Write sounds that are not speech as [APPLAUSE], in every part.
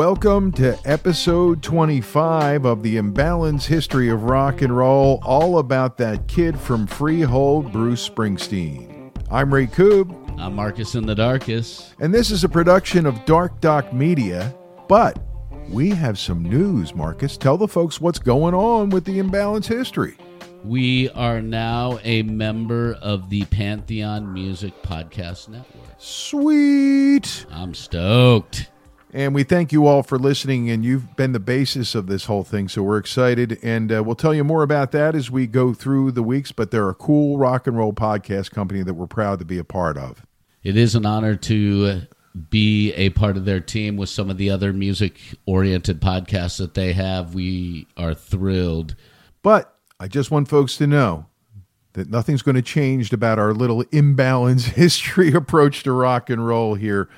Welcome to episode 25 of the Imbalance History of Rock and Roll, all about that kid from Freehold, Bruce Springsteen. I'm Ray Koob, I'm Marcus in the Darkest. and this is a production of Dark Doc Media. But we have some news, Marcus. Tell the folks what's going on with the Imbalance History. We are now a member of the Pantheon Music Podcast Network. Sweet. I'm stoked. And we thank you all for listening, and you've been the basis of this whole thing, so we're excited. And uh, we'll tell you more about that as we go through the weeks. But they're a cool rock and roll podcast company that we're proud to be a part of. It is an honor to be a part of their team with some of the other music oriented podcasts that they have. We are thrilled. But I just want folks to know that nothing's going to change about our little imbalance [LAUGHS] history approach to rock and roll here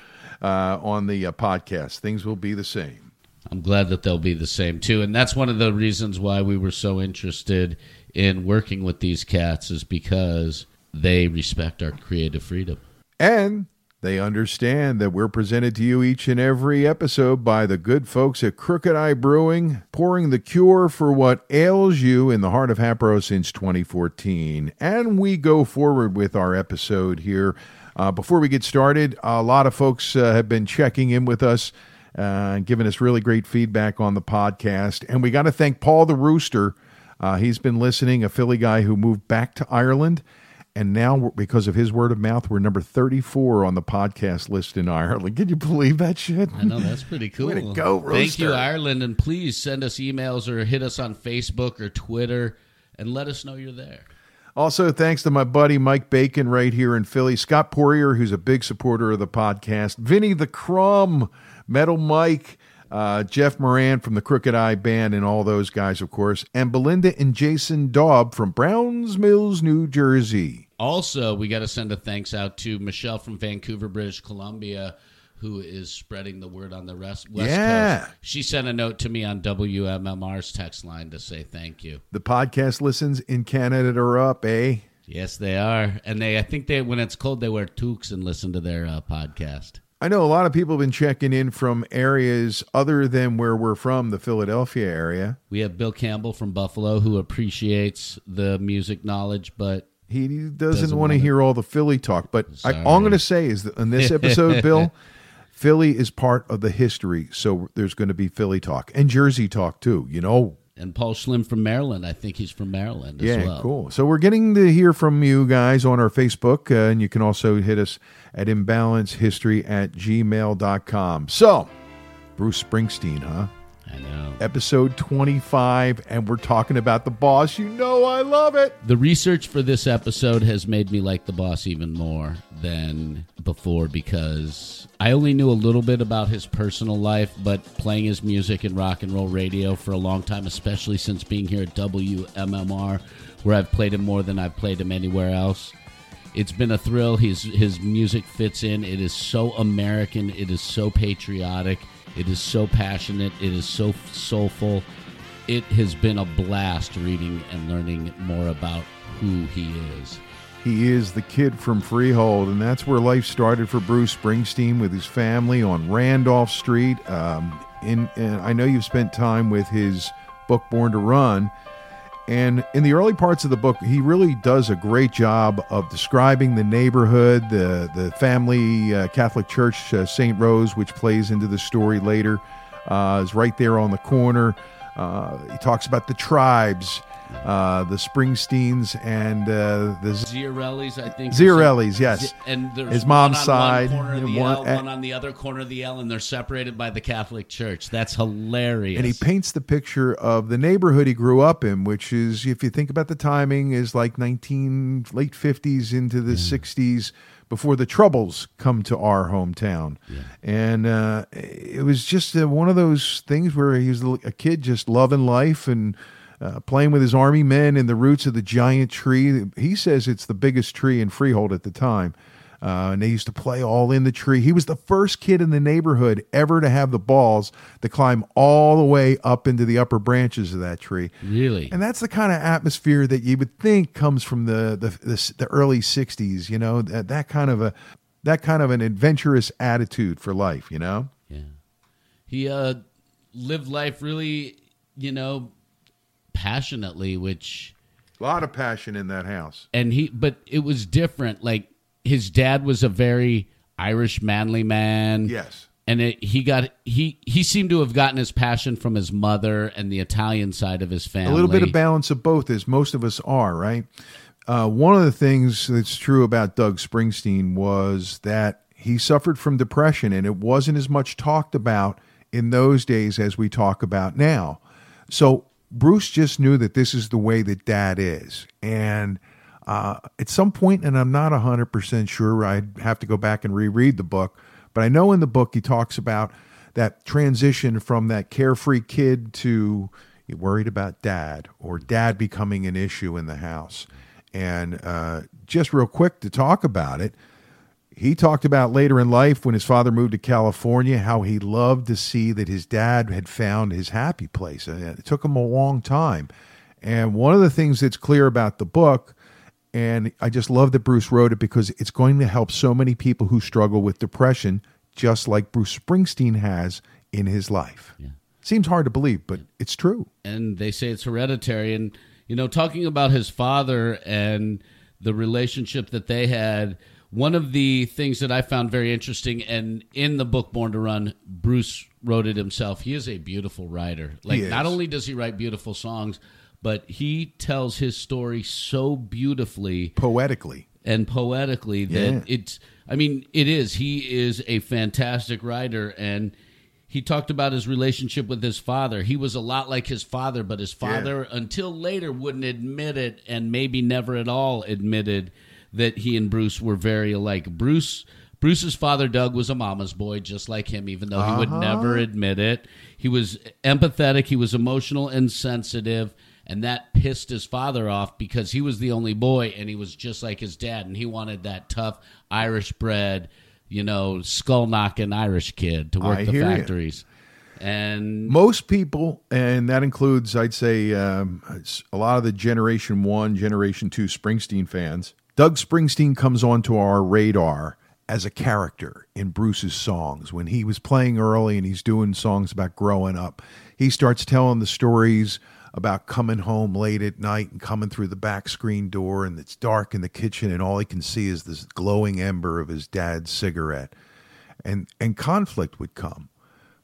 uh, on the uh, podcast. Things will be the same. I'm glad that they'll be the same too. And that's one of the reasons why we were so interested in working with these cats is because they respect our creative freedom. And they understand that we're presented to you each and every episode by the good folks at Crooked Eye Brewing, pouring the cure for what ails you in the heart of Hatboro since 2014. And we go forward with our episode here. Uh, before we get started, a lot of folks uh, have been checking in with us, uh, giving us really great feedback on the podcast. And we got to thank Paul the Rooster. Uh, he's been listening, a Philly guy who moved back to Ireland. And now, because of his word of mouth, we're number 34 on the podcast list in Ireland. Can you believe that shit? I know that's pretty cool. [LAUGHS] Way to go, Thank you, Ireland, and please send us emails or hit us on Facebook or Twitter and let us know you're there. Also, thanks to my buddy Mike Bacon right here in Philly, Scott Poirier, who's a big supporter of the podcast, Vinny the Crumb, Metal Mike, uh, Jeff Moran from the Crooked Eye Band, and all those guys, of course, and Belinda and Jason Daub from Browns Mills, New Jersey. Also, we got to send a thanks out to Michelle from Vancouver, British Columbia, who is spreading the word on the rest, West Yeah. Coast. She sent a note to me on WMMR's text line to say thank you. The podcast listens in Canada are up, eh? Yes, they are, and they. I think they when it's cold they wear toques and listen to their uh, podcast. I know a lot of people have been checking in from areas other than where we're from, the Philadelphia area. We have Bill Campbell from Buffalo who appreciates the music knowledge, but He doesn't, Doesn't want to hear all the Philly talk. But I, all I'm going to say is that in this episode, Bill, [LAUGHS] Philly is part of the history. So there's going to be Philly talk and Jersey talk too. You know, and Paul Schlim from Maryland. I think he's from Maryland as yeah, well. cool. So we're getting to hear from you guys on our Facebook, uh, and you can also hit us at imbalancehistory at gmail.com. So, Bruce Springsteen, huh? I know. Episode 25, and we're talking about the boss. You know, I love it. The research for this episode has made me like the boss even more than before because I only knew a little bit about his personal life, but playing his music in rock and roll radio for a long time, especially since being here at WMMR, where I've played him more than I've played him anywhere else. It's been a thrill. His his music fits in. It is so American. It is so patriotic. It is so passionate. It is so soulful. It has been a blast reading and learning more about who he is. He is the kid from Freehold, and that's where life started for Bruce Springsteen with his family on Randolph Street. Um, in, and I know you've spent time with his book Born to Run, and in the early parts of the book, he really does a great job of describing the neighborhood, the the family uh, Catholic Church uh, St. Rose, which plays into the story later, uh, is right there on the corner. Uh, he talks about the tribes, uh, the Springsteens, and uh, the Zerilli's, I think. Zerilli's, yes. Z- And His one mom's on side, one corner of the one- L, one on the other corner of the L, and they're separated by the Catholic Church. That's hilarious. and he paints the picture of the neighborhood he grew up in, which is, if you think about the timing, is like 19 late 50s into the 60s before the troubles come to our hometown. And uh, it was just uh, one of those things where he was a kid just loving life and uh, playing with his army men in the roots of the giant tree. He says it's the biggest tree in Freehold at the time. Uh, and they used to play all in the tree. He was the first kid in the neighborhood ever to have the balls to climb all the way up into the upper branches of that tree. really. And that's the kind of atmosphere that you would think comes from the the, the, the early '60s. You know, that, that kind of a that kind of an adventurous attitude for life. You know, Yeah. he uh, lived life really, you know, passionately, which A lot of passion in that house. and he but it was different. Like his dad was a very Irish manly man. Yes. and it, he got he he seemed to have gotten his passion from his mother and the Italian side of his family. A little bit of balance of both, as most of us are, right? Uh, one of the things that's true about Doug Springsteen was that he suffered from depression, and it wasn't as much talked about in those days as we talk about now. So Bruce just knew that this is the way that dad is. And uh, at some point, and I'm not 100% sure, I'd have to go back and reread the book, but I know in the book he talks about that transition from that carefree kid to worried about dad or dad becoming an issue in the house. And uh, just real quick to talk about it, he talked about later in life when his father moved to California how he loved to see that his dad had found his happy place. And it took him a long time. And one of the things that's clear about the book, and I just love that Bruce wrote it because it's going to help so many people who struggle with depression, just like Bruce Springsteen has in his life. Seems hard to believe, but it's true. and they say it's hereditary. And you know, talking about his father and the relationship that they had, one of the things that I found very interesting, and in the book Born to Run, Bruce wrote it himself. He is a beautiful writer. Like, not only does he write beautiful songs, but he tells his story so beautifully Poetically. and poetically that Yeah. it's i mean it is he is a fantastic writer and he talked about his relationship with his father he was a lot like his father but his father until later wouldn't admit it and maybe never at all admitted that he and bruce were very alike. Bruce bruce's father doug was a mama's boy just like him even though he would never admit it. He was empathetic he was emotional and sensitive and that pissed his father off because he was the only boy and he was just like his dad and he wanted that tough irish bred you know skull knocking irish kid to work I the factories. And most people, and that includes, I'd say, um, a lot of the Generation One, Generation Two Springsteen fans. Doug Springsteen comes onto our radar as a character in Bruce's songs. When he was playing early and he's doing songs about growing up, he starts telling the stories about coming home late at night and coming through the back screen door, and it's dark in the kitchen, and all he can see is this glowing ember of his dad's cigarette. And, and conflict would come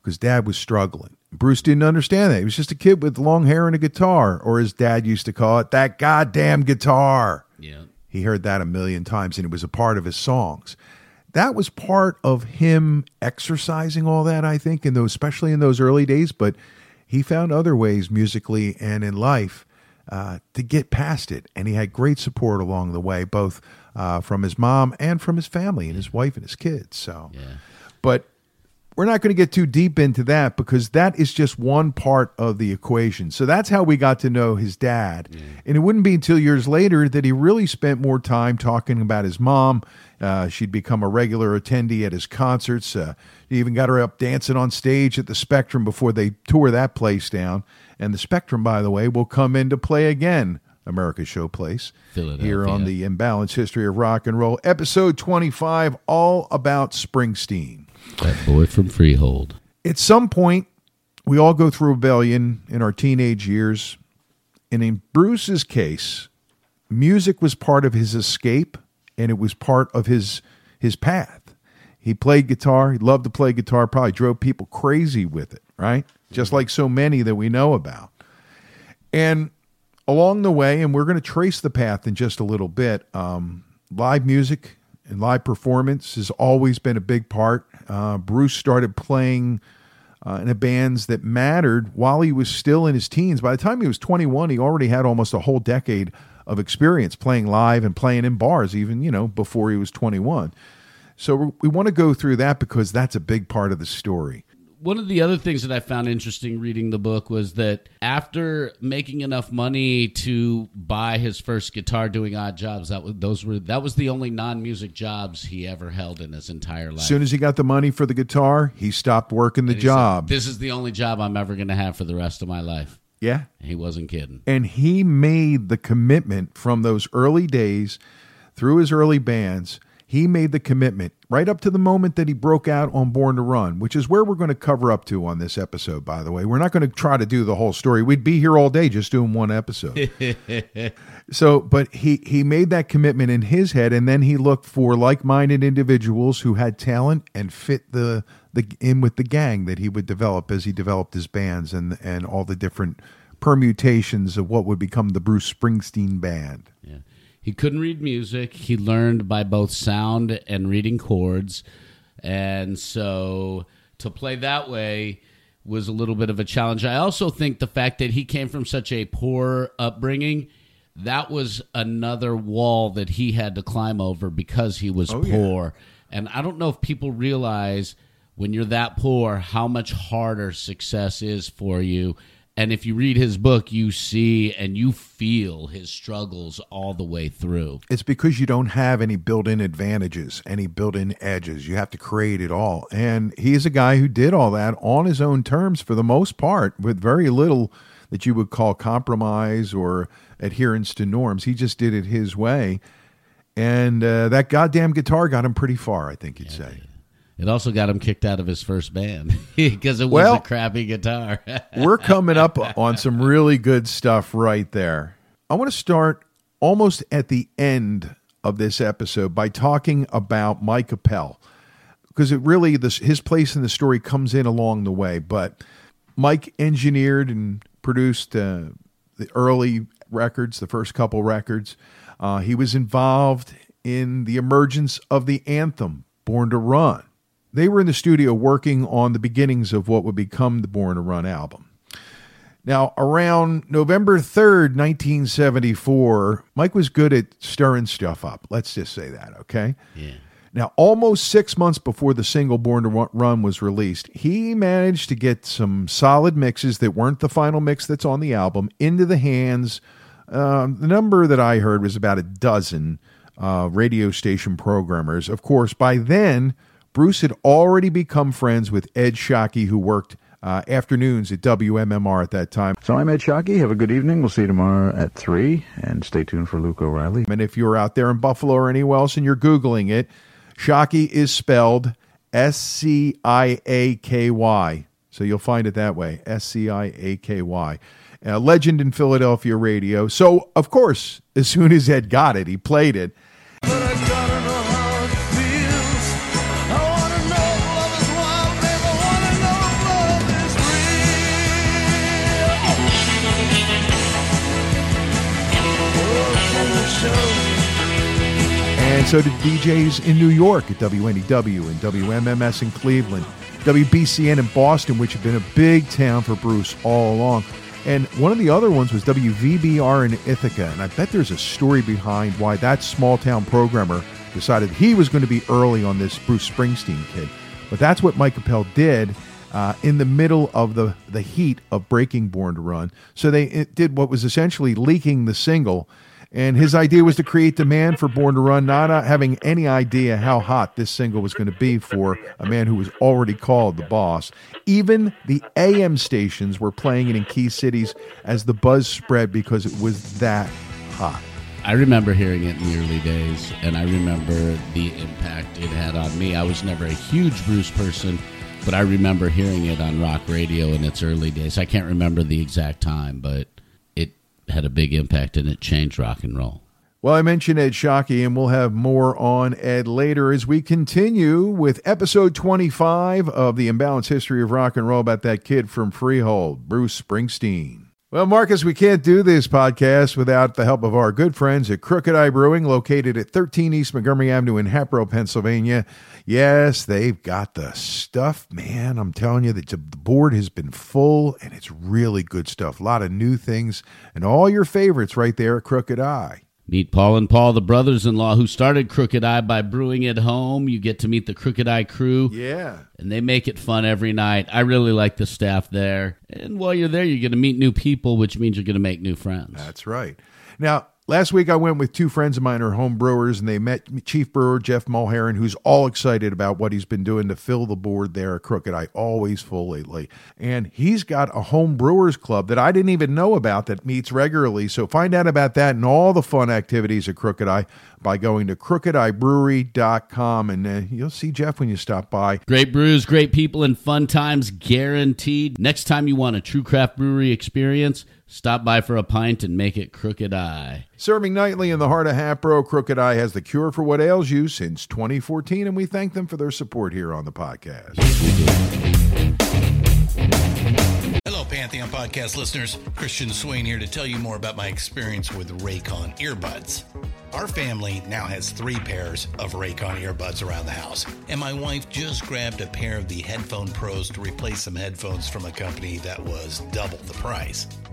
because dad was struggling. Bruce didn't understand that. He was just a kid with long hair and a guitar, or his dad used to call it that goddamn guitar. yeah He heard that a million times and it was a part of his songs. That was part of him exercising all that, I think, in those especially in those early days, but he found other ways musically and in life uh, to get past it. And he had great support along the way, both uh, from his mom and from his family and his wife and his kids. So yeah but we're not going to get too deep into that because that is just one part of the equation. So that's how we got to know his dad. And it wouldn't be until years later that he really spent more time talking about his mom. Uh, she'd become a regular attendee at his concerts. Uh, he even got her up dancing on stage at the Spectrum before they tore that place down. And the Spectrum, by the way, will come into play again. America's Showplace here on the Imbalanced History of Rock and Roll, episode 25, all about Springsteen. That boy from freehold At some point, we all go through rebellion in our teenage years. And in Bruce's case, music was part of his escape and it was part of his his path. He played guitar, he loved to play guitar, probably drove people crazy with it, right? Just like so many that we know about. And along the way, and we're going to trace the path in just a little bit, um, live music and live performance has always been a big part. Uh, Bruce started playing uh, in the bands that mattered while he was still in his teens. By the time he was 21, he already had almost a whole decade of experience playing live and playing in bars, even, you know, before he was 21. So we want to go through that because that's a big part of the story. One of the other things that I found interesting reading the book was that after making enough money to buy his first guitar doing odd jobs, that was those were that was the only non-music jobs he ever held in his entire life. As soon as he got the money for the guitar, he stopped working the And he said, job. this is the only job I'm ever going to have for the rest of my life. yeah. He wasn't kidding. And he made the commitment from those early days through his early bands. He made the commitment right up to the moment that he broke out on Born to Run, which is where we're going to cover up to on this episode, by the way. We're not going to try to do the whole story. We'd be here all day just doing one episode. [LAUGHS] so, but he, he made that commitment in his head, and then he looked for like minded individuals who had talent and fit the, the in with the gang that he would develop as he developed his bands and, and all the different permutations of what would become the Bruce Springsteen band. Yeah. He couldn't read music. He learned by both sound and reading chords. And so to play that way was a little bit of a challenge. I also think the fact that he came from such a poor upbringing, that was another wall that he had to climb over because he was Oh, yeah. poor. And I don't know if people realize when you're that poor how much harder success is for you. And if you read his book, you see and you feel his struggles all the way through. It's because you don't have any built in advantages, any built in edges. You have to create it all. And he's a guy who did all that on his own terms for the most part, with very little that you would call compromise or adherence to norms. He just did it his way. And uh, that goddamn guitar got him pretty far, I think you'd say. It also got him kicked out of his first band [LAUGHS] because it was Well- a crappy guitar. [LAUGHS] We're coming up on some really good stuff right there. I want to start almost at the end of this episode by talking about Mike Appel because it really this his place in the story comes in along the way. But Mike engineered and produced uh, the early records, the first couple records. Uh, he was involved in the emergence of the anthem "Born to Run." They were in the studio working on the beginnings of what would become the Born to Run album. Now, around November 3rd, 1974, Mike was good at stirring stuff up. Let's just say that, okay? yeah. Now, almost six months before the single Born to Run was released, he managed to get some solid mixes that weren't the final mix that's on the album into the hands. Um, the number that I heard was about a dozen uh, radio station programmers. Of course, by then, Bruce had already become friends with Ed Sciaky, who worked uh, afternoons at WMMR at that time. So I'm Ed Sciaky. Have a good evening. We'll see you tomorrow at 3. And stay tuned for Luke O'Reilly. And if you're out there in Buffalo or anywhere else and you're Googling it, Sciaky is spelled S C I A K Y. So you'll find it that way S C I A K Y. A legend in Philadelphia radio. So, of course, as soon as Ed got it, he played it. And so did DJs in New York at WNEW and WMMS in Cleveland, WBCN in Boston, which had been a big town for Bruce all along. And one of the other ones was WVBR in Ithaca. And I bet there's a story behind why that small town programmer decided he was going to be early on this Bruce Springsteen kid. But that's what Mike Appel did uh, in the middle of the, the heat of breaking Born to Run. So they did what was essentially leaking the single. And his idea was to create demand for Born to Run, not having any idea how hot this single was going to be for a man who was already called the boss. Even the AM stations were playing it in key cities as the buzz spread because it was that hot. I remember hearing it in the early days, and I remember the impact it had on me. I was never a huge Bruce person, but I remember hearing it on rock radio in its early days. I can't remember the exact time, but had a big impact and it changed rock and roll. Well, I mentioned Ed Sciaky, and we'll have more on Ed later as we continue with episode 25 of the Imbalanced History of Rock and Roll about that kid from Freehold, Bruce Springsteen. Well, Marcus, we can't do this podcast without the help of our good friends at Crooked Eye Brewing, located at 13 East Montgomery Avenue in Hatboro, Pennsylvania. Yes, they've got the stuff, man. I'm telling you, the board has been full, and it's really good stuff. A lot of new things, and all your favorites right there at Crooked Eye. Meet Paul and Paul, the brothers in law who started Crooked Eye by brewing at home. You get to meet the Crooked Eye crew. Yeah. and they make it fun every night. I really like the staff there. And while you're there, you're going to meet new people, which means you're going to make new friends. That's right. Now, Last week, I went with two friends of mine who are home brewers, and they met Chief Brewer Jeff Mulheron, who's all excited about what he's been doing to fill the board there at Crooked Eye, always full lately. And he's got a home brewers club that I didn't even know about that meets regularly. So find out about that and all the fun activities at Crooked Eye by going to crookedeyebrewery.com, and uh, you'll see Jeff when you stop by. Great brews, great people, and fun times guaranteed. Next time you want a true craft brewery experience, stop by for a pint and make it Crooked Eye. Serving nightly in the heart of Hatboro, Crooked Eye has the cure for what ails you since 2014, and we thank them for their support here on the podcast. Hello, Pantheon podcast listeners. Christian Swain here to tell you more about my experience with Raycon earbuds. Our family now has three pairs of Raycon earbuds around the house, and my wife just grabbed a pair of the Headphone Pros to replace some headphones from a company that was double the price.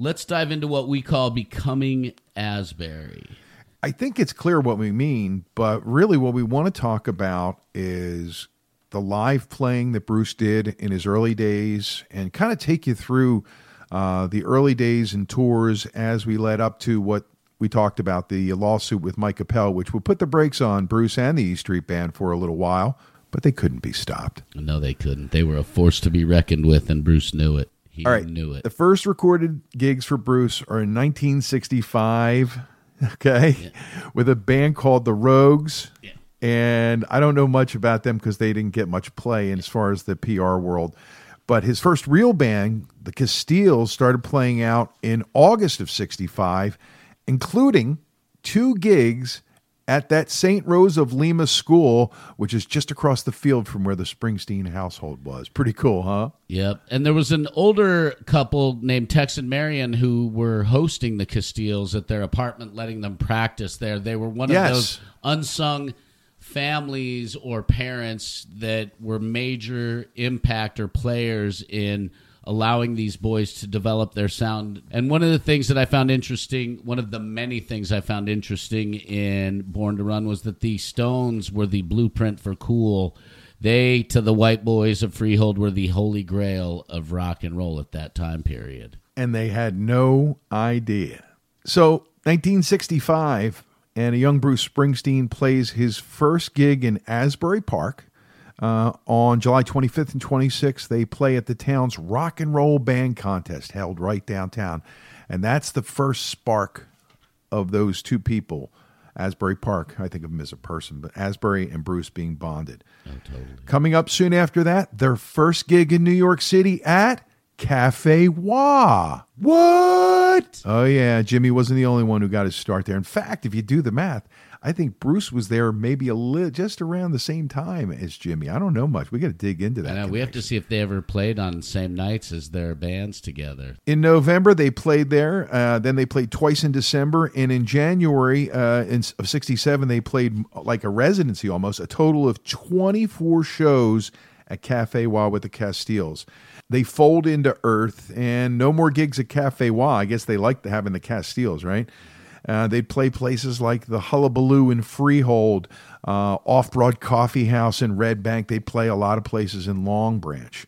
Let's dive into what we call becoming Asbury. I think it's clear what we mean, but really what we want to talk about is the live playing that Bruce did in his early days and kind of take you through uh, the early days and tours as we led up to what we talked about the lawsuit with Mike Appel, which will put the brakes on Bruce and the E Street Band for a little while, but they couldn't be stopped. No, they couldn't. They were a force to be reckoned with, and Bruce knew it. He All right. knew it. The first recorded gigs for Bruce are in 1965, [LAUGHS] okay, with a band called the Rogues. Yeah. And I don't know much about them because they didn't get much play in as far as the PR world. But his first real band, the Castiles, started playing out in August of 65, including two gigs at that St. Rose of Lima school, which is just across the field from where the Springsteen household was. Pretty cool, huh? Yep. And there was an older couple named Tex and Marion who were hosting the Castiles at their apartment, letting them practice there. They were one Yes. of those unsung families or parents that were major impact or players in allowing these boys to develop their sound. And one of the things that I found interesting, one of the many things I found interesting in Born to Run was that the Stones were the blueprint for cool. They, to the white boys of Freehold, were the holy grail of rock and roll at that time period. and they had no idea. So, 1965, and a young Bruce Springsteen plays his first gig in Asbury Park. Uh, on July 25th and 26th, they play at the town's rock and roll band contest held right downtown. And that's the first spark of those two people. Asbury Park, I think of him as a person, but Asbury and Bruce being bonded. Coming up soon after that, their first gig in New York City at Cafe Wah. What? Oh, yeah. Jimmy wasn't the only one who got his start there. In fact, if you do the math, I think Bruce was there maybe a li- just around the same time as Jimmy. I don't know much. We got to dig into that. Know, we have to see if they ever played on the same nights as their bands together. In November, they played there. Uh, then they played twice in December, and in January uh, in, of '67, they played like a residency almost, a total of 24 shows at Cafe Wa with the Castiles. They fold into Earth, and no more gigs at Cafe Wa. I guess they liked having the Castiles, right? Uh, they'd play places like the Hullabaloo in Freehold, uh, Off Broad Coffee House in Red Bank. They'd play a lot of places in Long Branch.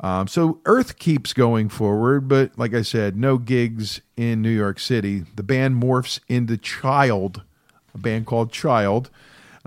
Um, so Earth keeps going forward, but like I said, no gigs in New York City. The band morphs into Child, a band called Child.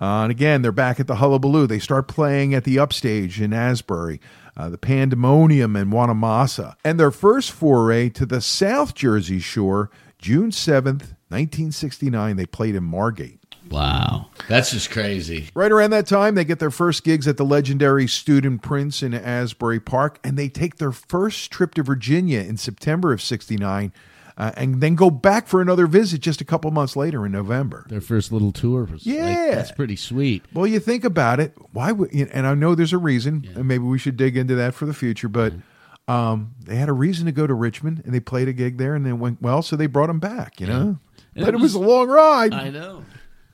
Uh, and again, they're back at the Hullabaloo. They start playing at the Upstage in Asbury, uh, the Pandemonium in Wanamassa, and their first foray to the South Jersey shore, June 7th, 1969, they played in Margate. Wow. That's just crazy. Right around that time, they get their first gigs at the legendary Student Prince in Asbury Park, and they take their first trip to Virginia in September of 69, uh, and then go back for another visit just a couple months later in November. Their first little tour was like- Yeah. that's pretty sweet. Well, you think about it, why would, and I know there's a reason, and maybe we should dig into that for the future, but um, they had a reason to go to Richmond, and they played a gig there, and then went well, so they brought them back, you know? But it it was a long ride. I know.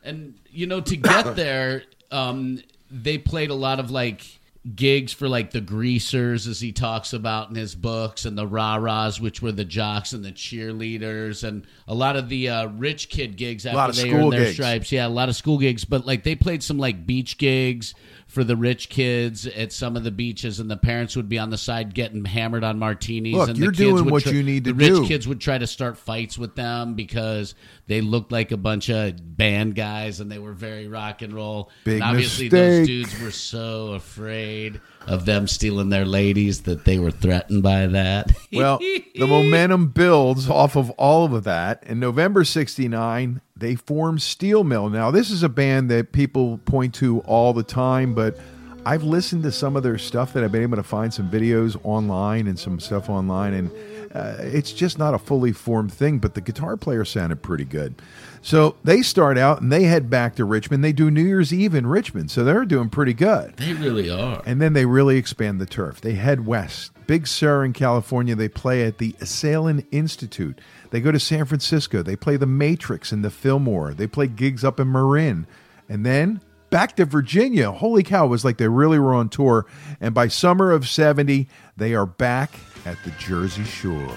And you know, to get [COUGHS] there, um, they played a lot of like gigs for like the greasers as he talks about in his books and the rah-rahs which were the jocks and the cheerleaders and a lot of the uh, rich kid gigs after they earned their gigs. stripes yeah a lot of school gigs but like they played some like beach gigs for the rich kids at some of the beaches and the parents would be on the side getting hammered on martinis Look, and you're the kids doing would what try- you need to do. the rich kids would try to start fights with them because they looked like a bunch of band guys and they were very rock and roll. Big and obviously those dudes were so afraid of them stealing their ladies that they were threatened by that. Well, the [LAUGHS] momentum builds off of all of that. In November 69, they formed Steel Mill. Now, this is a band that people point to all the time, but I've listened to some of their stuff that I've been able to find some videos online and some stuff online, and uh, it's just not a fully formed thing, but the guitar player sounded pretty good. So they start out and they head back to Richmond. They do New Year's Eve in Richmond, so they're doing pretty good. they really are. And then they really expand the turf. They head west. Big Sur in California, they play at the Esalen Institute. They go to San Francisco. They play the Matrix in the Fillmore. They play gigs up in Marin. And then back to Virginia. Holy cow, it was like they really were on tour. And by summer of 70, they are back at the Jersey Shore.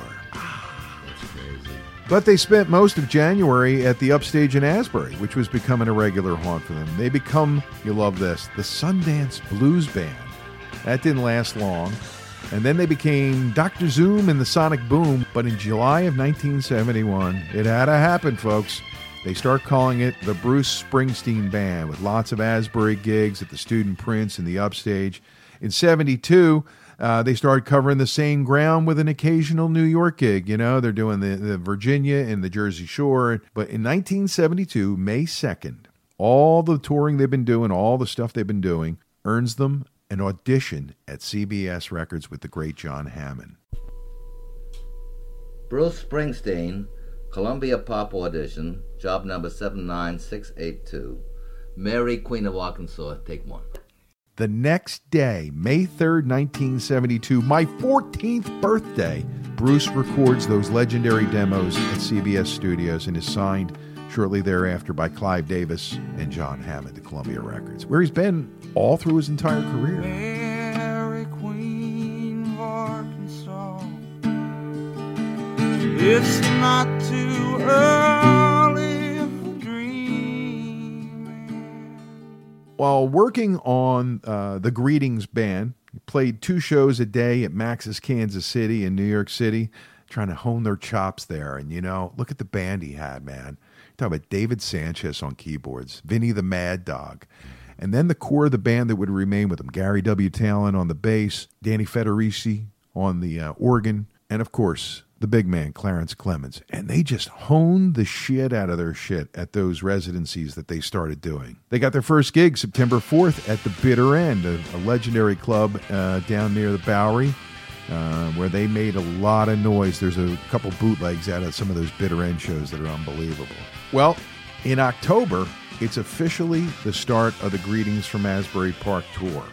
But they spent most of January at the upstage in Asbury, which was becoming a regular haunt for them. They become, you love this, the Sundance Blues Band. That didn't last long. And then they became Dr. Zoom and the Sonic Boom. But in July of 1971, it had to happen, folks. They start calling it the Bruce Springsteen Band with lots of Asbury gigs at the Student Prince and the Upstage. In 72, uh, they started covering the same ground with an occasional New York gig. You know, they're doing the, the Virginia and the Jersey Shore. But in 1972, May 2nd, all the touring they've been doing, all the stuff they've been doing, earns them an audition at CBS Records with the great John Hammond. Bruce Springsteen, Columbia Pop Audition, job number 79682. Mary, Queen of Arkansas, take one. The next day, May 3rd, 1972, my 14th birthday, Bruce records those legendary demos at CBS Studios and is signed shortly thereafter by Clive Davis and John Hammond to Columbia Records, where he's been all through his entire career. Mary Queen of Arkansas. It's not too early for dreaming. While working on uh, the Greetings Band, he played two shows a day at Max's Kansas City and New York City, trying to hone their chops there. And, you know, look at the band he had, man. About David Sancious on keyboards, Vinny the Mad Dog. And then the core of the band that would remain with him Gary W. Tallent on the bass, Danny Federici on the uh, organ, and of course, the big man, Clarence Clemons. And they just honed the shit out of their shit at those residencies that they started doing. They got their first gig September 4th at the Bitter End, a, a legendary club uh, down near the Bowery. Uh, where they made a lot of noise. There's a couple bootlegs out of some of those bitter end shows that are unbelievable. Well, in October, it's officially the start of the Greetings from Asbury Park tour.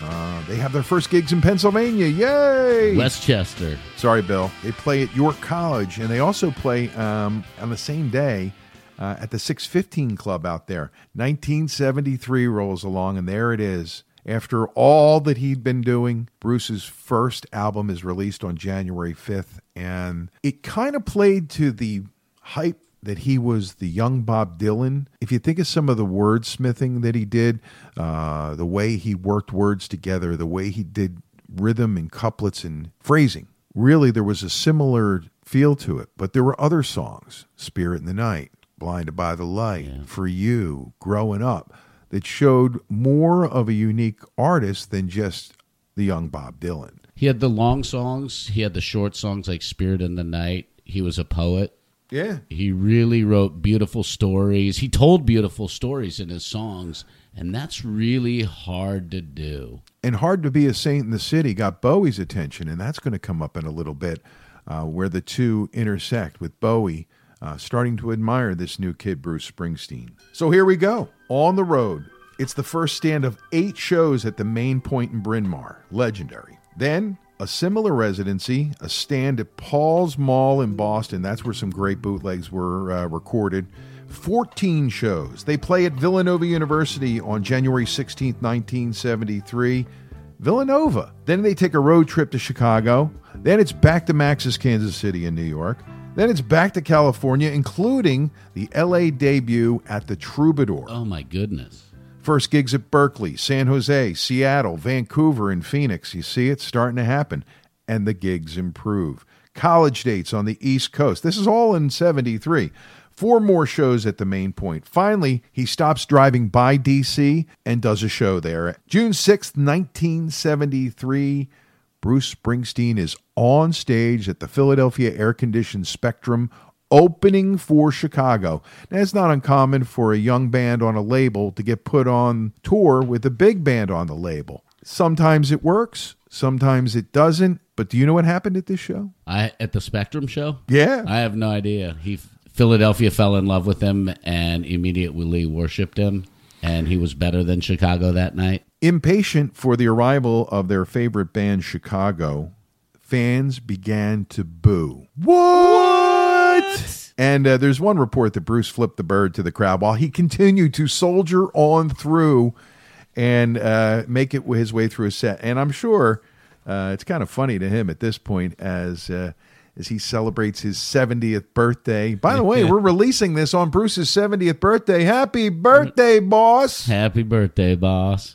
Uh, they have their first gigs in Pennsylvania. Yay! Westchester. Sorry, Bill. They play at York College, and they also play um, on the same day uh, at the 615 Club out there. 1973 rolls along, and there it is. After all that he'd been doing, Bruce's first album is released on January 5th, and it kind of played to the hype that he was the young Bob Dylan. If you think of some of the wordsmithing that he did, uh, the way he worked words together, the way he did rhythm and couplets and phrasing, really there was a similar feel to it. But there were other songs, Spirit in the Night, Blinded by the Light, For You, Growing Up, that showed more of a unique artist than just the young Bob Dylan. He had the long songs. He had the short songs like Spirit in the Night. He was a poet. Yeah. He really wrote beautiful stories. He told beautiful stories in his songs, and that's really hard to do. and hard to be a saint in the city got Bowie's attention, and that's going to come up in a little bit, uh, where the two intersect with Bowie uh, starting to admire this new kid, Bruce Springsteen. So here we go, on the road. It's the first stand of eight shows at the main point in Bryn Mawr, legendary. Then a similar residency, a stand at Paul's Mall in Boston. That's where some great bootlegs were uh, recorded. 14 shows. They play at Villanova University on January 16th, 1973. Villanova. Then they take a road trip to Chicago. Then it's back to Max's Kansas City in New York. Then it's back to California, including the LA debut at the Troubadour. Oh my goodness. First gigs at Berkeley, San Jose, Seattle, Vancouver, and Phoenix. You see it's starting to happen. And the gigs improve. College dates on the East Coast. This is all in 73. Four more shows at the main point. Finally, he stops driving by DC and does a show there. June 6th, 1973, Bruce Springsteen is on stage at the Philadelphia Air Conditioned Spectrum opening for Chicago. Now, it's not uncommon for a young band on a label to get put on tour with a big band on the label. Sometimes it works, sometimes it doesn't. But do you know what happened at this show? I at the Spectrum show? Yeah. I have no idea. He Philadelphia fell in love with him and immediately worshipped him and he was better than Chicago that night. Impatient for the arrival of their favorite band, Chicago, fans began to boo. What? And uh, there's one report that Bruce flipped the bird to the crowd while he continued to soldier on through and uh, make it his way through a set. And I'm sure uh, it's kind of funny to him at this point as. Uh, as he celebrates his 70th birthday. By the way, [LAUGHS] we're releasing this on Bruce's 70th birthday. Happy birthday, boss! Happy birthday, boss.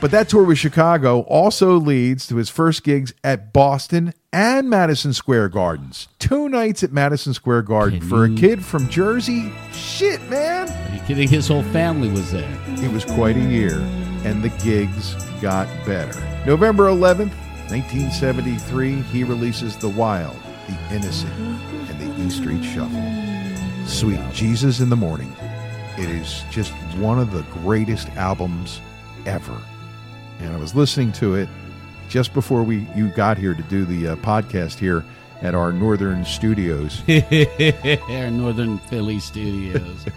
But that tour with Chicago also leads to his first gigs at Boston and Madison Square Gardens. Two nights at Madison Square Garden Can for a kid from Jersey. Shit, man. Are you kidding? His whole family was there. It was quite a year, and the gigs got better. November 11th, 1973, he releases The Wild, The Innocent, and The E Street Shuffle. Sweet Jesus in the Morning. It is just one of the greatest albums ever. And I was listening to it just before we you got here to do the uh, podcast here at our northern studios. [LAUGHS] Our Northern Philly studios. [LAUGHS]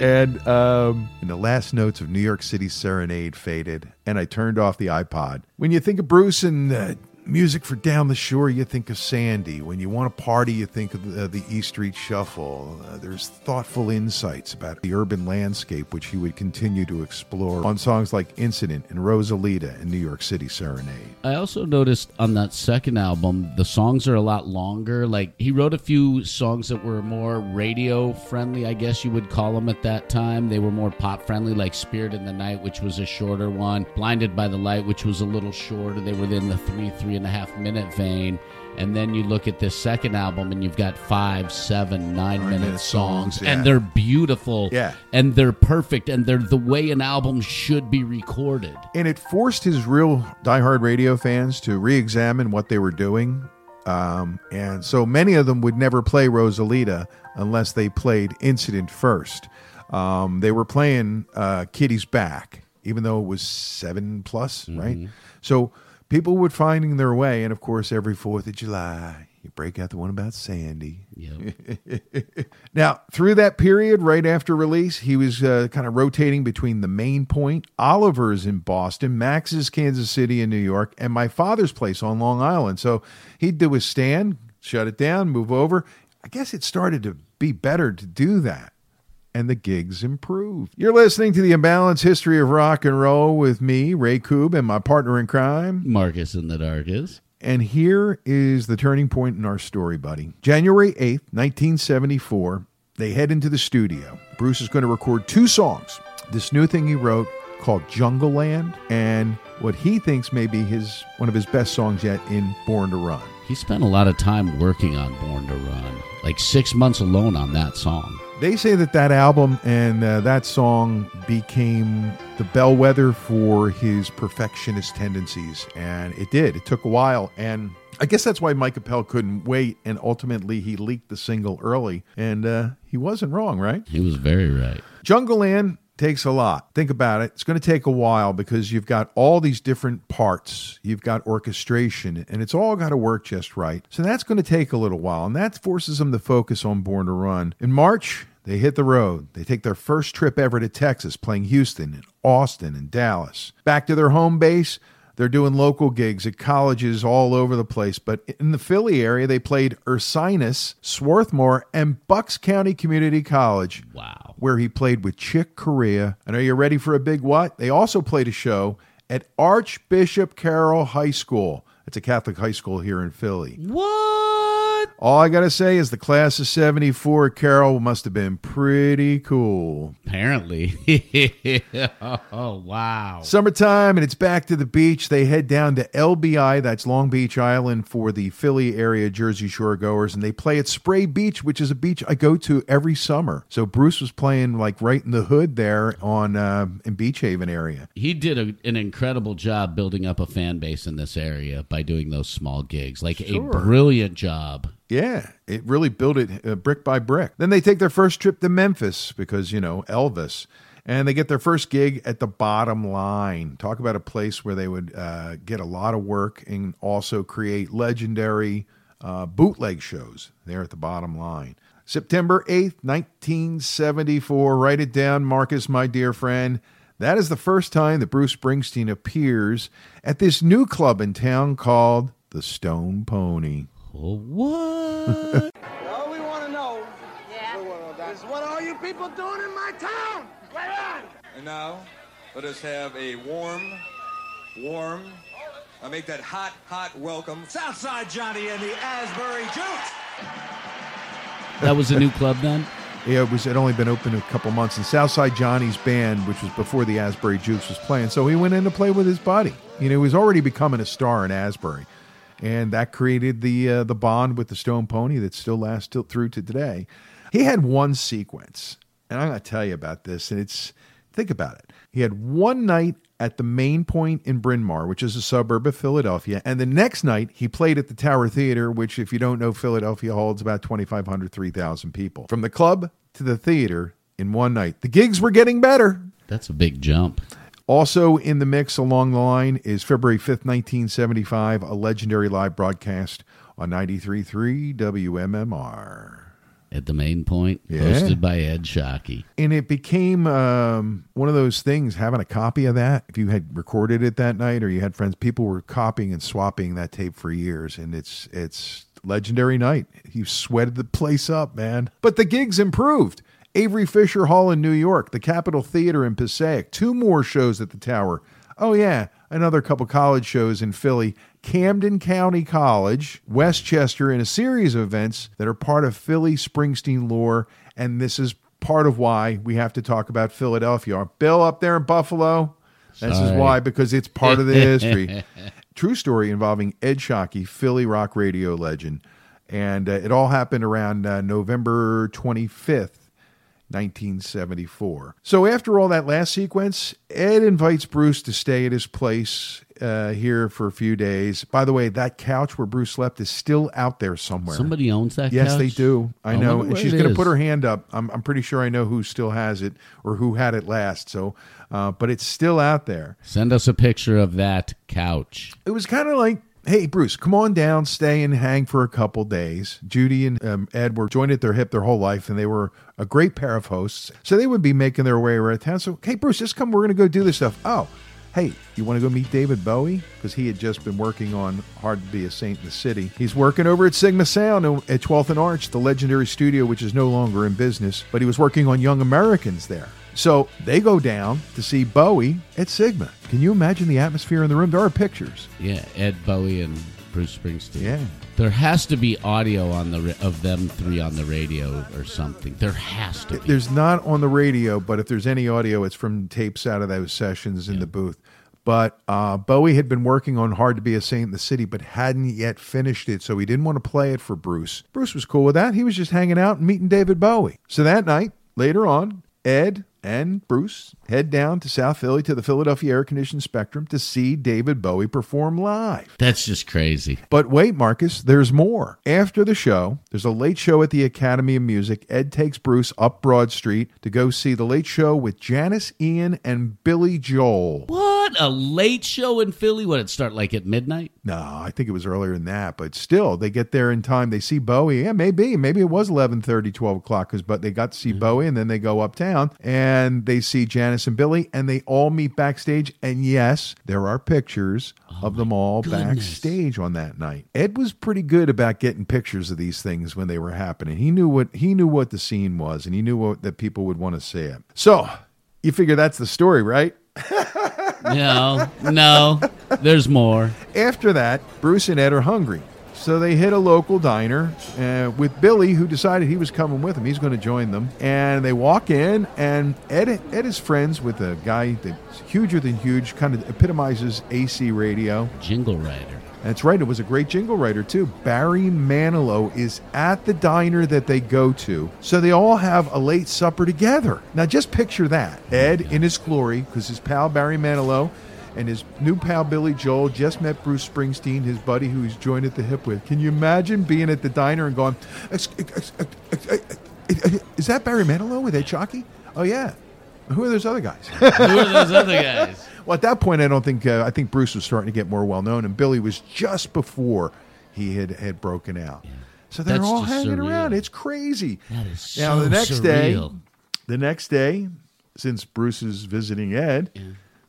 And um, and the last notes of New York City Serenade faded, and I turned off the iPod. When you think of Bruce and uh, music for Down the Shore, you think of Sandy. When you want to party, you think of uh, the E Street Shuffle. Uh, there's thoughtful insights about the urban landscape, which he would continue to explore on songs like Incident and Rosalita and New York City Serenade. I also noticed on that second album, the songs are a lot longer. Like he wrote a few songs that were more radio friendly, I guess you would call them at that time. They were more pop friendly, like Spirit in the Night, which was a shorter one, Blinded by the Light, which was a little shorter. They were in the three, three and a half minute vein. And then you look at this second album and you've got five, seven, nine minute minute songs, songs, yeah. and they're beautiful. Yeah. And they're perfect and they're the way an album should be recorded. And it forced his real diehard radio fans to re examine what they were doing. Um, and so many of them would never play Rosalita unless they played Incident first. Um, they were playing uh, Kitty's Back, even though it was seven plus, right? So people were finding their way. And of course, every 4th of July, you break out the one about Sandy. Yep. [LAUGHS] Now, through that period, right after release, he was uh, kind of rotating between the main point, Oliver's in Boston, Max's Kansas City in New York, and my father's place on Long Island. So he'd do a stand, shut it down, move over. I guess it started to be better to do that. And the gigs improved. You're listening to the Imbalanced History of Rock and Roll with me, Ray Koob, and my partner in crime, Marcus in the Darkest. and here is the turning point in our story, buddy. January 8th, 1974, they head into the studio. Bruce is going to record two songs. This new thing he wrote called Jungleland and what he thinks may be his one of his best songs yet in Born to Run. He spent a lot of time working on Born to Run, like six months alone on that song. They say that that album and uh, that song became the bellwether for his perfectionist tendencies, and it did. It took a while, and I guess that's why Mike Appel couldn't wait, and ultimately he leaked the single early, and uh, he wasn't wrong, right? He was very right. Jungleland takes a lot. Think about it. It's going to take a while because you've got all these different parts. You've got orchestration, and it's all got to work just right. So that's going to take a little while, and that forces them to focus on Born to Run. In March, they hit the road. They take their first trip ever to Texas, playing Houston and Austin and Dallas. Back to their home base. They're doing local gigs at colleges all over the place, but in the Philly area, they played Ursinus, Swarthmore, and Bucks County Community College Wow. where he played with Chick Corea. And are you ready for a big what? They also played a show at Archbishop Carroll High School. It's a Catholic high school here in Philly. What? All I got to say is the class of 74 Carroll must have been pretty cool. Apparently. [LAUGHS] oh, wow. Summertime and it's back to the beach. They head down to LBI, that's Long Beach Island, for the Philly area Jersey Shore goers, and they play at Spray Beach, which is a beach I go to every summer. So Bruce was playing like right in the hood there on uh, in Beach Haven area. He did a, an incredible job building up a fan base in this area by doing those small gigs. Like Sure. a brilliant job. Yeah, it really built it uh, brick by brick. Then they take their first trip to Memphis because, you know, Elvis. And they get their first gig at the bottom line. Talk about a place where they would uh, get a lot of work and also create legendary uh, bootleg shows there at the bottom line. September 8th, 1974. Write it down, Marcus, my dear friend. That is the first time that Bruce Springsteen appears at this new club in town called the Stone Pony. Oh, what? [LAUGHS] All we want to know is what are you people doing in my town? Right on! And now, let us have a warm, warm, I make that hot, hot welcome. Southside Johnny and the Asbury Jukes. that was a new club then? It was it only been open a couple months, and Southside Johnny's band, which was before the Asbury Jukes was playing, so he went in to play with his buddy. You know, he was already becoming a star in Asbury, and that created the uh, the bond with the Stone Pony that still lasts till through to today. He had one sequence, and I'm going to tell you about this, and it's think about it. He had one night at the main point in Bryn Mawr, which is a suburb of Philadelphia, and the next night he played at the Tower Theater, which, if you don't know, Philadelphia holds about 2,500, 3,000 people. From the club to the theater in one night. The gigs were getting better. That's a big jump. Also in the mix along the line is February 5th, 1975, a legendary live broadcast on 93.3 WMMR. At the main point, Yeah. hosted by Ed Sciaky. And it became um, one of those things, having a copy of that. If you had recorded it that night or you had friends, people were copying and swapping that tape for years. And it's it's legendary night. You sweated the place up, man. But the gigs improved. Avery Fisher Hall in New York, the Capitol Theater in Passaic, two more shows at the Tower. Oh, yeah, another couple college shows in Philly, Camden County College, Westchester, in a series of events that are part of Philly Springsteen lore. And this is part of why we have to talk about Philadelphia. Our Bill up there in Buffalo. This is why, because it's part of the history. [LAUGHS] True story involving Ed Sciaky, Philly rock radio legend. And uh, it all happened around uh, November 25th, 1974. So after all that last sequence, Ed invites Bruce to stay at his place uh, here for a few days. By the way, that couch where Bruce slept is still out there somewhere. Somebody owns that. Yes, couch? they do. I I know. And she's going to put her hand up. I'm, I'm pretty sure I know who still has it or who had it last. So, uh, but it's still out there. Send us a picture of that couch. It was kind of like, hey, Bruce, come on down, stay and hang for a couple days. Judy and um, Ed were joined at their hip their whole life, and they were a great pair of hosts. So they would be making their way around town. So, hey, Bruce, just come. We're going to go do this stuff. Oh, hey, you want to go meet David Bowie? Because he had just been working on Hard to Be a Saint in the City. He's working over at Sigma Sound at 12th and Arch, the legendary studio, which is no longer in business, but he was working on Young Americans there. So they go down to see Bowie at Sigma. Can you imagine the atmosphere in the room? There are pictures. Yeah, Ed Bowie and Bruce Springsteen. Yeah. There has to be audio on the of them three on the radio or something. There has to be. There's not on the radio, but if there's any audio, it's from tapes out of those sessions in the booth. But uh, Bowie had been working on Hard to Be a Saint in the City, but hadn't yet finished it, so he didn't want to play it for Bruce. Bruce was cool with that. He was just hanging out and meeting David Bowie. So that night, later on, Ed and Bruce head down to South Philly to the Philadelphia Air Conditioned Spectrum to see David Bowie perform live. That's just crazy. But wait, Marcus, there's more. After the show, there's a late show at the Academy of Music. Ed takes Bruce up Broad Street to go see the late show with Janis Ian and Billy Joel. What a late show in Philly! Would it start like at midnight? No, I think it was earlier than that, but still, they get there in time. They see Bowie. Yeah, maybe. Maybe it was 11.30, 12 o'clock, 'cause- but they got to see mm-hmm. Bowie, and then they go uptown, and they see Janis and Billy, and they all meet backstage. And yes, there are pictures oh of them all goodness. backstage on that night. Ed was pretty good about getting pictures of these things when they were happening. He knew what he knew what the scene was, and he knew what, that people would want to see it. So, you figure that's the story, right? No, no. There's more. After that, Bruce and Ed are hungry. So they hit a local diner uh, with Billy, who decided he was coming with him. He's going to join them. And they walk in, and Ed, Ed is friends with a guy that's huger than huge, kind of epitomizes AC radio. Jingle writer. That's right, it was a great jingle writer, too. Barry Manilow is at the diner that they go to. So they all have a late supper together. Now, just picture that. Ed in his glory, because his pal Barry Manilow and his new pal Billy Joel just met Bruce Springsteen, his buddy who he's joined at the hip with. Can you imagine being at the diner and going, "Ex- ex- ex- ex- ex- ex- Is that Barry Manilow with Ed Sciaky? Oh, yeah. Who are those other guys? [LAUGHS] Who are those other guys? Well, at that point, I don't think uh, I think Bruce was starting to get more well known, and Billy was just before he had had broken out. So they're That's all hanging surreal. around. It's crazy. That is now so the next day, the next day, since Bruce is visiting Ed,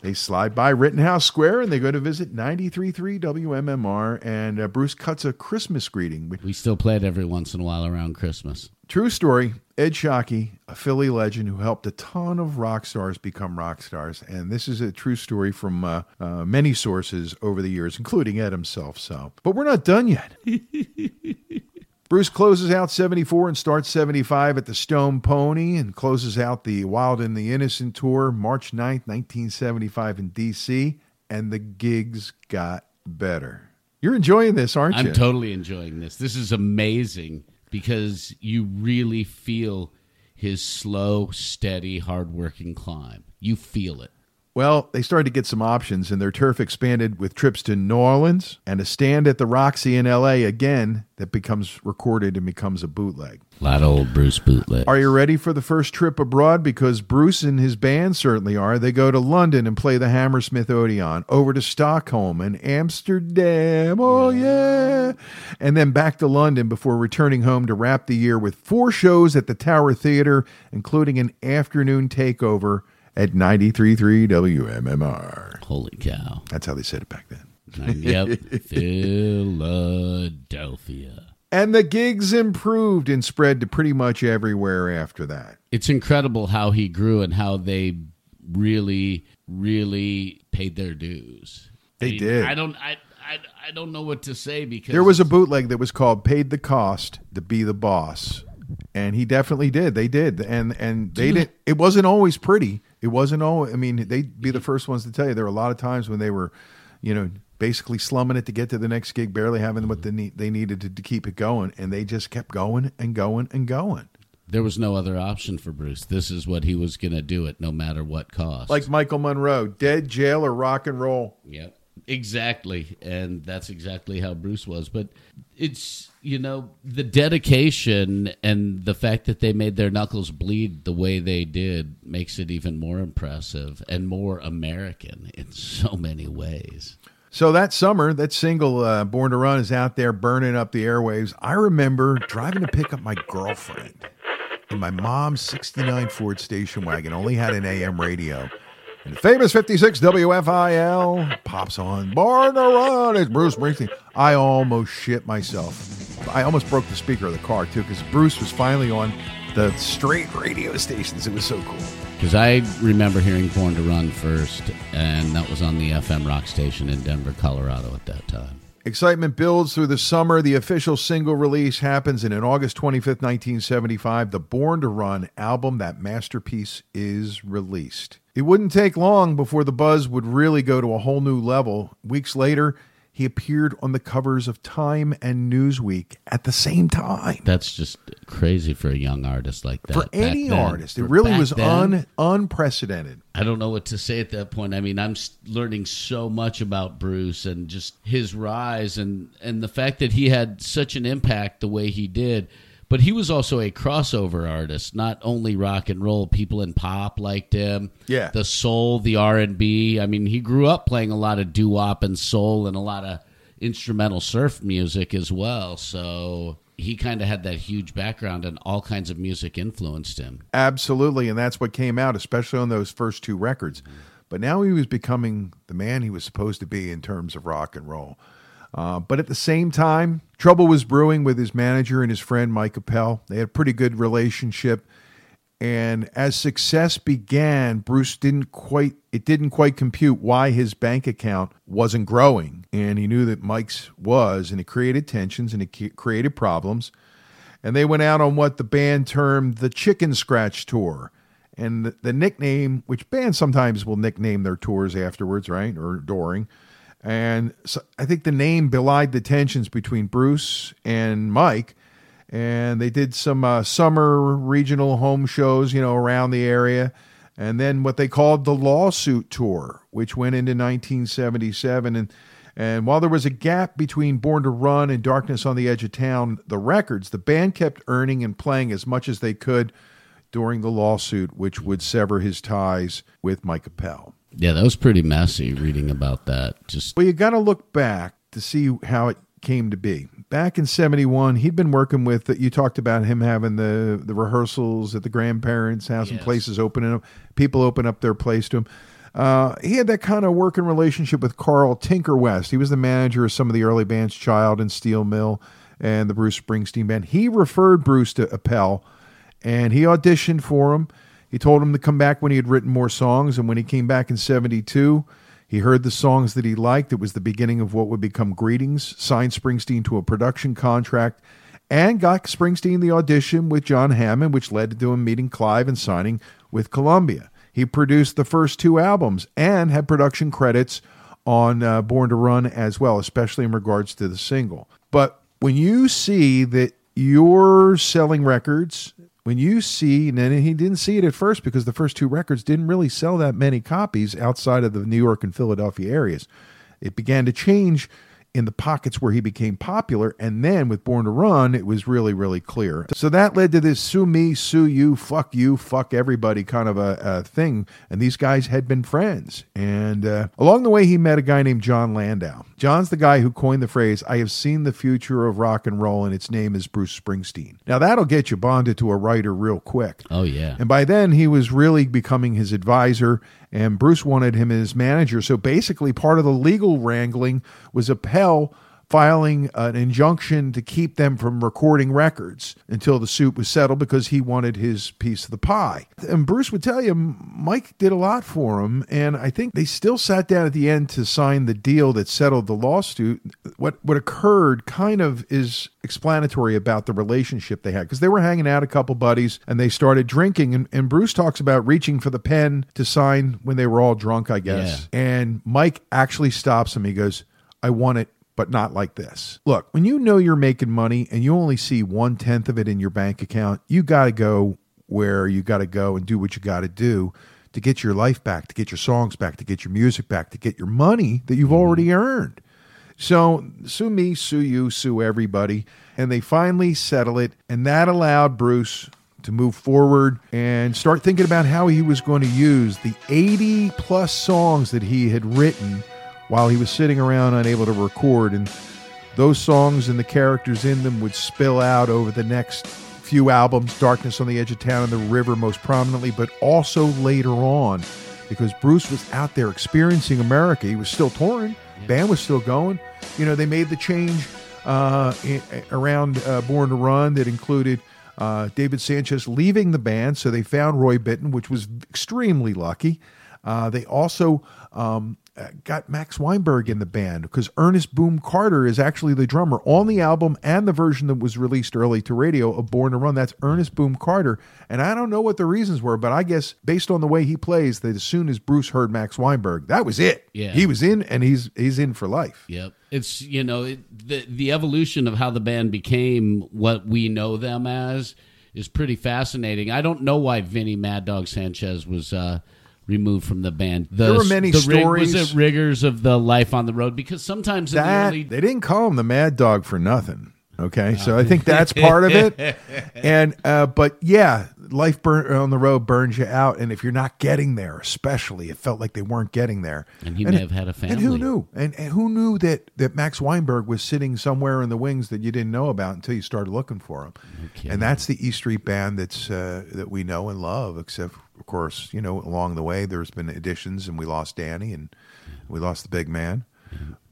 they slide by Rittenhouse Square and they go to visit 93.3 WMMR, and uh, Bruce cuts a Christmas greeting. We still play it every once in a while around Christmas. True story. Ed Sciaky, a Philly legend who helped a ton of rock stars become rock stars, and this is a true story from uh, uh, many sources over the years, including Ed himself. So, but we're not done yet. [LAUGHS] Bruce closes out 74 and starts 75 at the Stone Pony and closes out the Wild and the Innocent tour March 9th, 1975 in D.C., and the gigs got better. You're enjoying this, aren't you? I'm totally enjoying this. This is amazing because you really feel his slow, steady, hardworking climb. You feel it. Well, they started to get some options, and their turf expanded with trips to New Orleans and a stand at the Roxy in LA again that becomes recorded and becomes a bootleg. A lot of old Bruce bootlegs. Are you ready for the first trip abroad? Because Bruce and his band certainly are. They go to London and play the Hammersmith Odeon, over to Stockholm and Amsterdam. Oh, yeah. And then back to London before returning home to wrap the year with four shows at the Tower Theatre, including an afternoon takeover at 93.3 WMMR. Holy cow. That's how they said it back then. yep. Philadelphia. And the gigs improved and spread to pretty much everywhere after that. It's incredible how he grew and how they really, really paid their dues. They I mean, did. I don't. I, I. I don't know what to say because There was a bootleg that was called "Paid the Cost to Be the Boss," and he definitely did. They did, and and they [LAUGHS] didn't. It wasn't always pretty. It wasn't always. I mean, they'd be the first ones to tell you there were a lot of times when they were, you know, basically slumming it to get to the next gig, barely having what they need, they needed to, to keep it going, and they just kept going and going and going. There was no other option for Bruce. This is what he was going to do it, no matter what cost. Like Michael Monroe, dead, jail, or rock and roll. yep. Exactly. And that's exactly how Bruce was. But it's, you know, the dedication and the fact that they made their knuckles bleed the way they did makes it even more impressive and more American in so many ways. So that summer, that single uh, "Born to Run" is out there burning up the airwaves. I remember driving to pick up my girlfriend in my mom's '69 Ford station wagon. Only had an AM radio, famous '56 WFIL pops on. "Born to Run" is Bruce Springsteen. I almost shit myself. I almost broke the speaker of the car too because Bruce was finally on the straight radio stations. It was so cool. Because I remember hearing Born to Run first, and that was on the FM rock station in Denver, Colorado at that time. Excitement builds through the summer. The official single release happens, and in August 25th, 1975, the Born to Run album, that masterpiece, is released. It wouldn't take long before the buzz would really go to a whole new level. Weeks later, he appeared on the covers of Time and Newsweek at the same time. That's just crazy for a young artist like that. For back any then. artist, it really was then, un, unprecedented. I don't know what to say at that point. I mean, I'm learning so much about Bruce and just his rise and and the fact that he had such an impact the way he did. But he was also a crossover artist, not only rock and roll. People in pop liked him. Yeah. the soul, the R and B. I mean, he grew up playing a lot of doo wop and soul and a lot of instrumental surf music as well. So he kind of had that huge background, and all kinds of music influenced him. Absolutely, and that's what came out, especially on those first two records. But now he was becoming the man he was supposed to be in terms of rock and roll. Uh, but at the same time, trouble was brewing with his manager and his friend Mike Appel. They had a pretty good relationship, and as success began, Bruce didn't quite it didn't quite compute why his bank account wasn't growing, and he knew that Mike's was, and it created tensions and it created problems and they went out on what the band termed the Chicken Scratch Tour. And the, the nickname, which bands sometimes will nickname their tours afterwards, right, or during. And so I think the name belied the tensions between Bruce and Mike. And they did some uh, summer regional home shows, you know, around the area. And then what they called the Lawsuit Tour, which went into 1977. And and while there was a gap between Born to Run and Darkness on the Edge of Town, the records, the band kept earning and playing as much as they could during the lawsuit, which would sever his ties with Mike Appel. Yeah, that was pretty messy reading about that. Just Well, you got to look back to see how it came to be. Back in 71, he'd been working with, you talked about him having the, the rehearsals at the grandparents' house and places opening up, people open up their place to him. Uh, he had that kind of working relationship with Carl Tinker West. He was the manager of some of the early bands, Child and Steel Mill and the Bruce Springsteen band. He referred Bruce to Appel and he auditioned for him. He told him to come back when he had written more songs. And when he came back in 72, he heard the songs that he liked. It was the beginning of what would become Greetings, signed Springsteen to a production contract, and got Springsteen the audition with John Hammond, which led to him meeting Clive and signing with Columbia. He produced the first two albums and had production credits on uh, Born to Run as well, especially in regards to the single. But when you see that you're selling records, when you see, and he didn't see it at first because the first two records didn't really sell that many copies outside of the New York and Philadelphia areas. It began to change in the pockets where he became popular. And then with Born to Run, it was really, really clear. So that led to this sue me, sue you, fuck you, fuck everybody kind of a, a thing. And these guys had been friends. And uh, along the way, he met a guy named Jon Landau. John's the guy who coined the phrase, I have seen the future of rock and roll, and its name is Bruce Springsteen. Now, that'll get you bonded to a writer real quick. oh yeah, And by then, he was really becoming his advisor, and Bruce wanted him as manager. So basically, part of the legal wrangling was Filing an injunction to keep them from recording records until the suit was settled because he wanted his piece of the pie. And Bruce would tell you, Mike did a lot for him, and I think they still sat down at the end to sign the deal that settled the lawsuit. What what occurred kind of is explanatory about the relationship they had because they were hanging out a couple buddies and they started drinking and, and Bruce talks about reaching for the pen to sign when they were all drunk, I guess. And Mike actually stops him. He goes, I want it but not like this. Look, when you know you're making money and you only see one tenth of it in your bank account, you got to go where you got to go and do what you got to do to get your life back, to get your songs back, to get your music back, to get your money that you've mm-hmm. already earned. So sue me, sue you, sue everybody. And they finally settle it. And that allowed Bruce to move forward and start thinking about how he was going to use the 80 plus songs that he had written while he was sitting around unable to record. And those songs and the characters in them would spill out over the next few albums Darkness on the Edge of Town and The River, most prominently, but also later on because Bruce was out there experiencing America. He was still touring, band was still going. You know, they made the change uh, i- around uh, Born to Run that included uh, David Sancious leaving the band, so they found Roy Bittan, which was extremely lucky. Uh, they also um, got Max Weinberg in the band because Ernest Boom Carter is actually the drummer on the album and the version that was released early to radio of Born to Run. That's Ernest Boom Carter. And I don't know what the reasons were, but I guess based on the way he plays, that as soon as Bruce heard Max Weinberg, that was it. Yeah. He was in and he's he's in for life. Yep. It's you know it, the the evolution of how the band became what we know them as is pretty fascinating. I don't know why Vinny Mad Dog Sanchez was uh, removed from the band. The, There were many the rig- stories. was it riggers of the life on the road? Because sometimes in the early they didn't call him the Mad Dog for nothing. Okay, so. I think that's [LAUGHS] part of it. And uh, but yeah, life burn on the road burns you out, and if you're not getting there, especially, it felt like they weren't getting there. And he may have had a family. And who knew? And, and who knew that that Max Weinberg was sitting somewhere in the wings that you didn't know about until you started looking for him. kidding. and that's the E Street Band that's uh, that we know and love. Except, of course, you know, along the way there's been additions, and we lost Danny, and we lost the big man,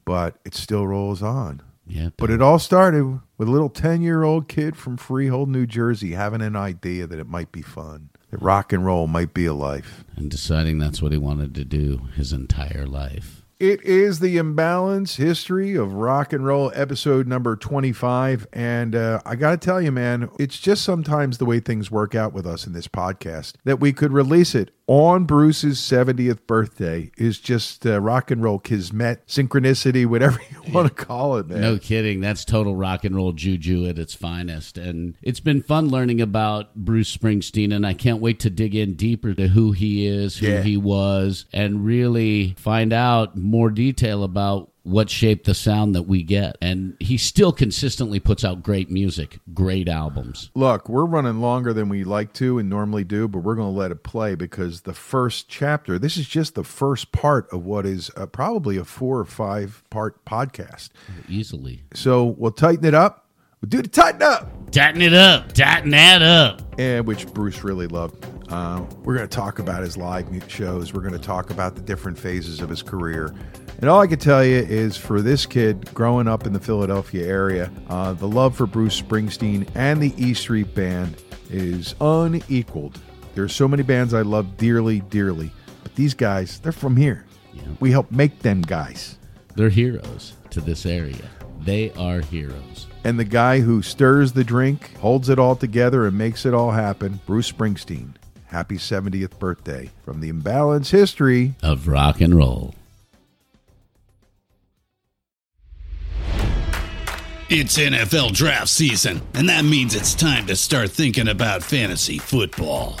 but it still rolls on. yeah, But it all started with a little 10 year old kid from Freehold, New Jersey, having an idea that it might be fun, that rock and roll might be a life. and deciding that's what he wanted to do his entire life. It is the imbalance history of rock and roll, episode number 25. And uh, I got to tell you, man, it's just sometimes the way things work out with us in this podcast that we could release it on Bruce's 70th birthday is just uh, rock and roll kismet, synchronicity, whatever you want to call it, man. No kidding. That's total rock and roll juju at its finest. And it's been fun learning about Bruce Springsteen, and I can't wait to dig in deeper to who he is, who Yeah. he was, and really find out more detail about what shaped the sound that we get. And he still consistently puts out great music, great albums. Look, we're running longer than we like to and normally do, but we're going to let it play because the first chapter, this is just the first part of what is uh, probably a four or five part podcast. Easily. So we'll tighten it up. We'll do the tighten up, Tighten it up. Tighten that up. and which Bruce really loved. Uh, we're going to talk about his live shows. We're going to talk about the different phases of his career. And all I can tell you is for this kid growing up in the Philadelphia area, uh, the love for Bruce Springsteen and the E Street Band is unequaled. There's so many bands I love dearly, dearly, but these guys, they're from here. We help make them guys. They're heroes to this area. They are heroes. And the guy who stirs the drink, holds it all together, and makes it all happen, Bruce Springsteen. Happy 70th birthday from the Imbalance History. Of rock and roll. It's NFL draft season, and that means it's time to start thinking about fantasy football.